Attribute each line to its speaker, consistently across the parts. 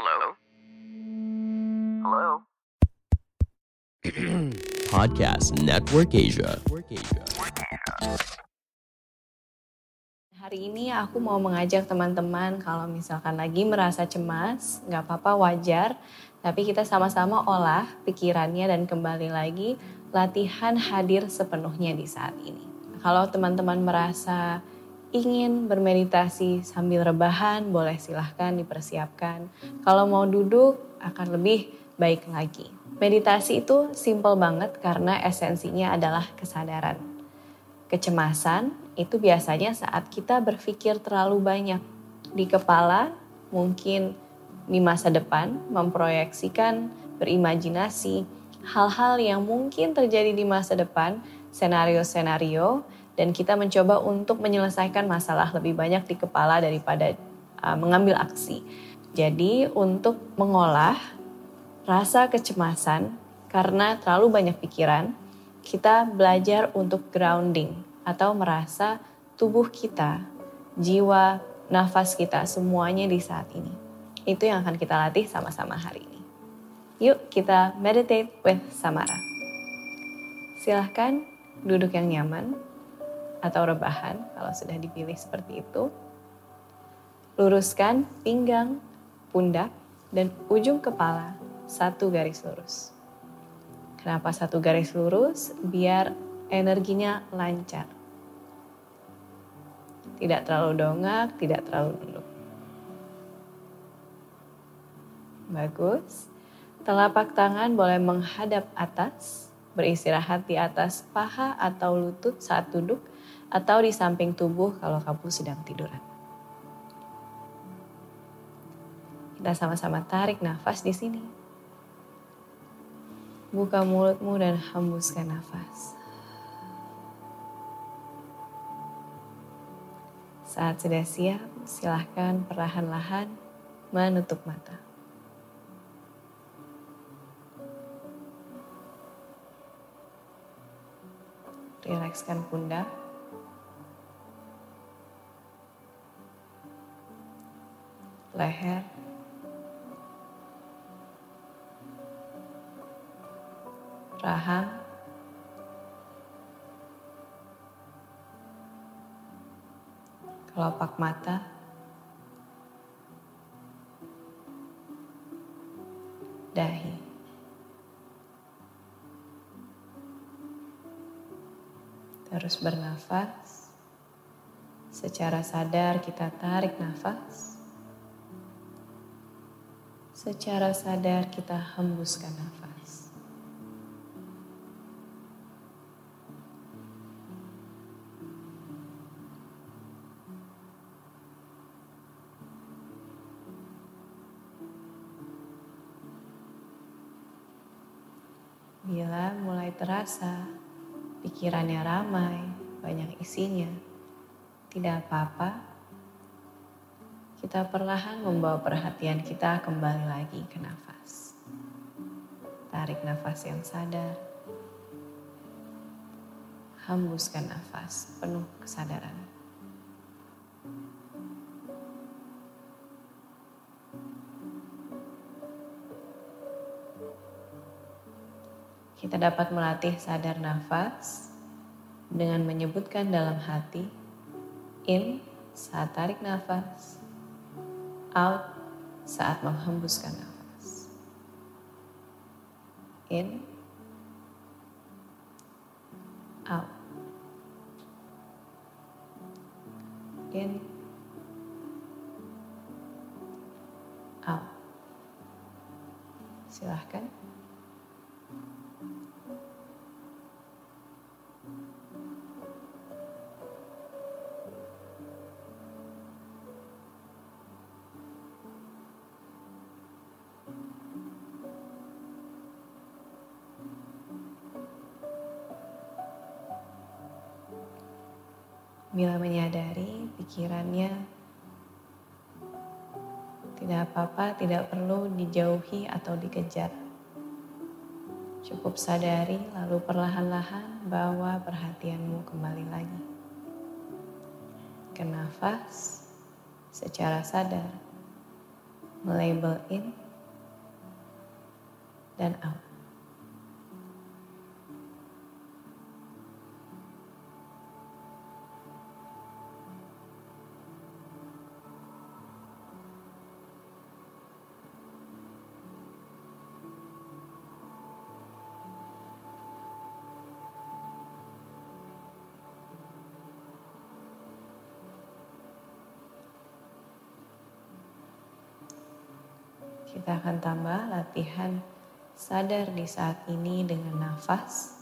Speaker 1: Hello? Hello?
Speaker 2: Podcast Network Asia.
Speaker 3: Hari ini aku mau mengajak teman-teman kalau misalkan lagi merasa cemas, nggak apa-apa wajar, tapi kita sama-sama olah pikirannya dan kembali lagi latihan hadir sepenuhnya di saat ini. Kalau teman-teman merasa ingin bermeditasi sambil rebahan, boleh silahkan dipersiapkan. Kalau mau duduk akan lebih baik lagi. Meditasi itu simple banget karena esensinya adalah kesadaran. Kecemasan itu biasanya saat kita berpikir terlalu banyak di kepala, mungkin di masa depan memproyeksikan, berimajinasi hal-hal yang mungkin terjadi di masa depan, senario-senario dan kita mencoba untuk menyelesaikan masalah lebih banyak di kepala daripada uh, mengambil aksi. Jadi untuk mengolah rasa kecemasan karena terlalu banyak pikiran, kita belajar untuk grounding atau merasa tubuh kita, jiwa, nafas kita semuanya di saat ini. Itu yang akan kita latih sama-sama hari ini. Yuk kita meditate with Samara. Silahkan duduk yang nyaman atau rebahan kalau sudah dipilih seperti itu. Luruskan pinggang, pundak, dan ujung kepala satu garis lurus. Kenapa satu garis lurus? Biar energinya lancar. Tidak terlalu dongak, tidak terlalu nunduk. Bagus. Telapak tangan boleh menghadap atas, beristirahat di atas paha atau lutut saat duduk, atau di samping tubuh kalau kamu sedang tiduran. Kita sama-sama tarik nafas di sini. Buka mulutmu dan hembuskan nafas. Saat sudah siap, silahkan perlahan-lahan menutup mata. Rilekskan pundak. Leher. Rahang. Kelopak mata. Dahi. Terus bernafas. Secara sadar kita tarik nafas. Secara sadar kita hembuskan nafas. Bila mulai terasa pikirannya ramai, banyak isinya, tidak apa-apa. Kita perlahan membawa perhatian kita kembali lagi ke nafas. Tarik nafas yang sadar. Hembuskan nafas penuh kesadaran. Kita dapat melatih sadar nafas dengan menyebutkan dalam hati in saat tarik nafas, out saat menghembuskan nafas. In, out. In, out. Silahkan. Bila menyadari pikirannya tidak apa-apa, tidak perlu dijauhi atau dikejar. Cukup sadari lalu perlahan-lahan bawa perhatianmu kembali lagi. Ke nafas secara sadar. melabel in dan out. Kita akan tambah latihan sadar di saat ini dengan nafas.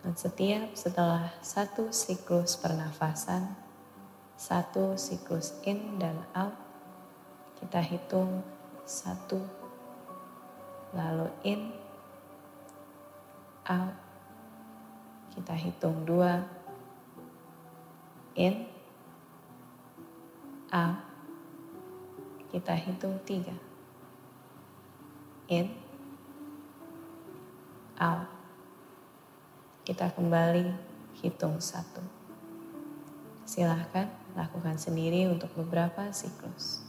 Speaker 3: Dan setiap setelah satu siklus pernafasan, satu siklus in dan out, kita hitung satu, lalu in, out, kita hitung dua, in, out, kita hitung tiga in, out. Kita kembali hitung satu. Silahkan lakukan sendiri untuk beberapa siklus.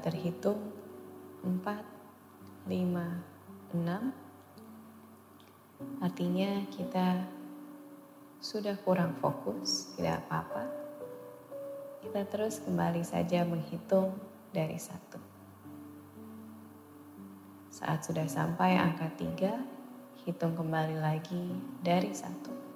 Speaker 3: Terhitung 4, 5, 6, artinya kita sudah kurang fokus, tidak apa-apa. Kita terus kembali saja menghitung dari satu. Saat sudah sampai angka tiga, hitung kembali lagi dari satu.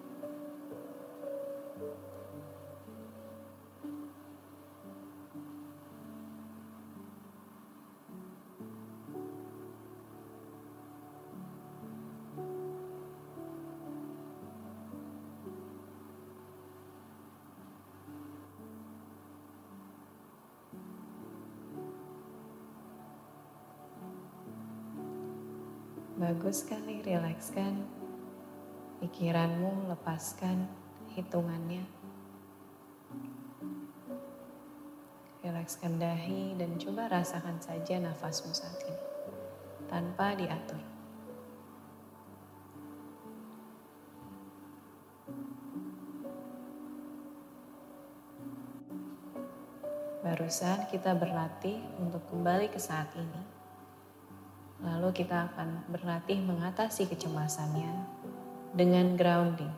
Speaker 3: Bagus sekali, rilekskan pikiranmu, lepaskan hitungannya. Rilekskan dahi dan coba rasakan saja nafasmu saat ini, tanpa diatur. Barusan kita berlatih untuk kembali ke saat ini Lalu kita akan berlatih mengatasi kecemasannya dengan grounding.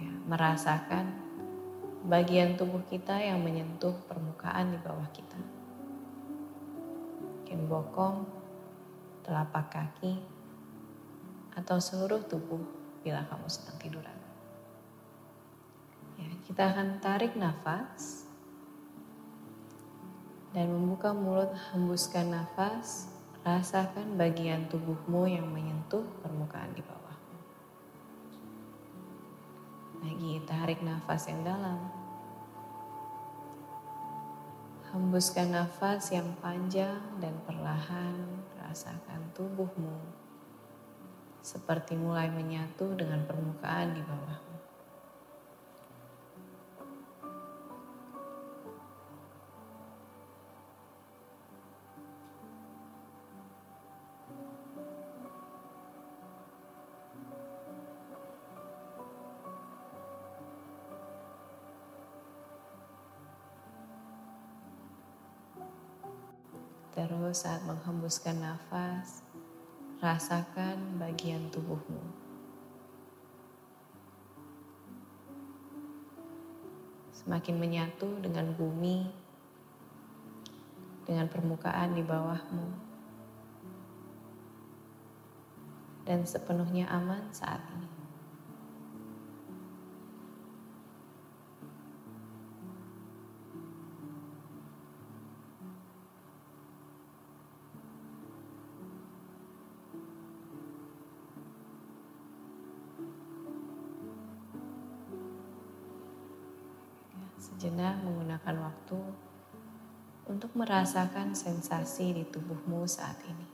Speaker 3: Ya, merasakan bagian tubuh kita yang menyentuh permukaan di bawah kita. Mungkin bokong, telapak kaki, atau seluruh tubuh bila kamu sedang tiduran. Ya, kita akan tarik nafas dan membuka mulut hembuskan nafas Rasakan bagian tubuhmu yang menyentuh permukaan di bawah. Lagi tarik nafas yang dalam. Hembuskan nafas yang panjang dan perlahan rasakan tubuhmu seperti mulai menyatu dengan permukaan di bawah. Terus saat menghembuskan nafas, rasakan bagian tubuhmu. Semakin menyatu dengan bumi, dengan permukaan di bawahmu. Dan sepenuhnya aman saat ini. Sejenak menggunakan waktu untuk merasakan sensasi di tubuhmu saat ini.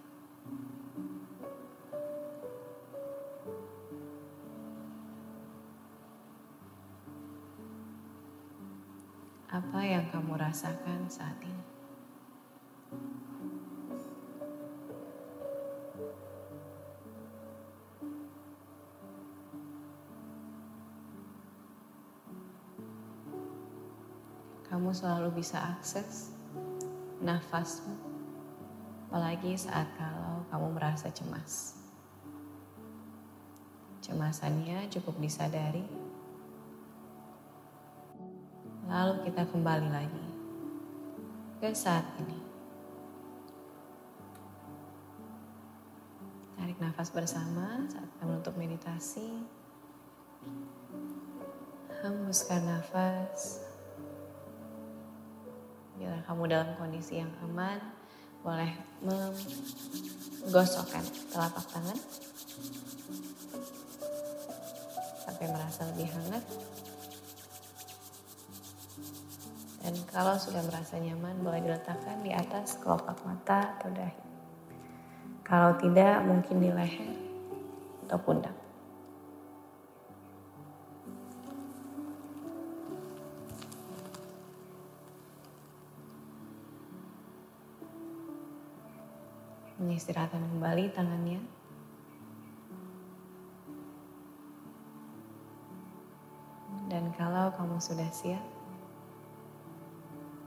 Speaker 3: Apa yang kamu rasakan saat ini? Kamu selalu bisa akses nafasmu, apalagi saat kalau kamu merasa cemas. Cemasannya cukup disadari, lalu kita kembali lagi ke saat ini. Tarik nafas bersama saat kita menutup meditasi. Hembuskan nafas. Kamu dalam kondisi yang aman, boleh menggosokkan telapak tangan sampai merasa lebih hangat. Dan kalau sudah merasa nyaman, boleh diletakkan di atas kelopak mata atau dahi. Kalau tidak, mungkin di leher atau pundak. Mengistirahatkan kembali tangannya. Dan kalau kamu sudah siap,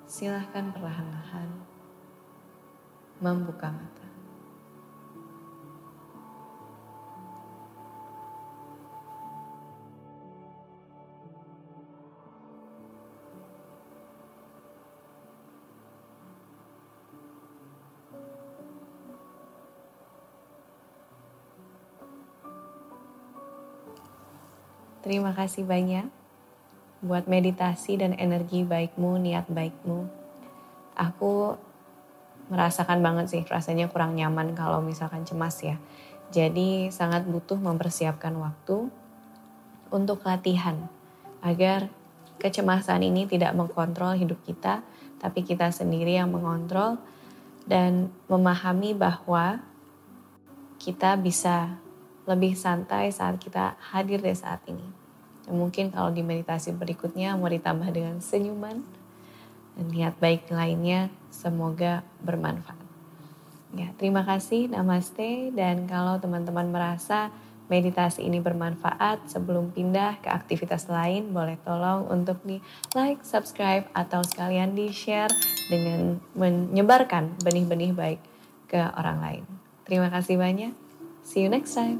Speaker 3: silahkan perlahan-lahan membuka mata. Terima kasih banyak buat meditasi dan energi baikmu, niat baikmu. Aku merasakan banget sih rasanya kurang nyaman kalau misalkan cemas ya. Jadi sangat butuh mempersiapkan waktu untuk latihan agar kecemasan ini tidak mengkontrol hidup kita, tapi kita sendiri yang mengontrol dan memahami bahwa kita bisa lebih santai saat kita hadir di saat ini. Dan mungkin kalau di meditasi berikutnya mau ditambah dengan senyuman dan niat baik lainnya semoga bermanfaat. Ya, terima kasih, namaste. Dan kalau teman-teman merasa meditasi ini bermanfaat sebelum pindah ke aktivitas lain, boleh tolong untuk di like, subscribe, atau sekalian di share dengan menyebarkan benih-benih baik ke orang lain. Terima kasih banyak. See you next time.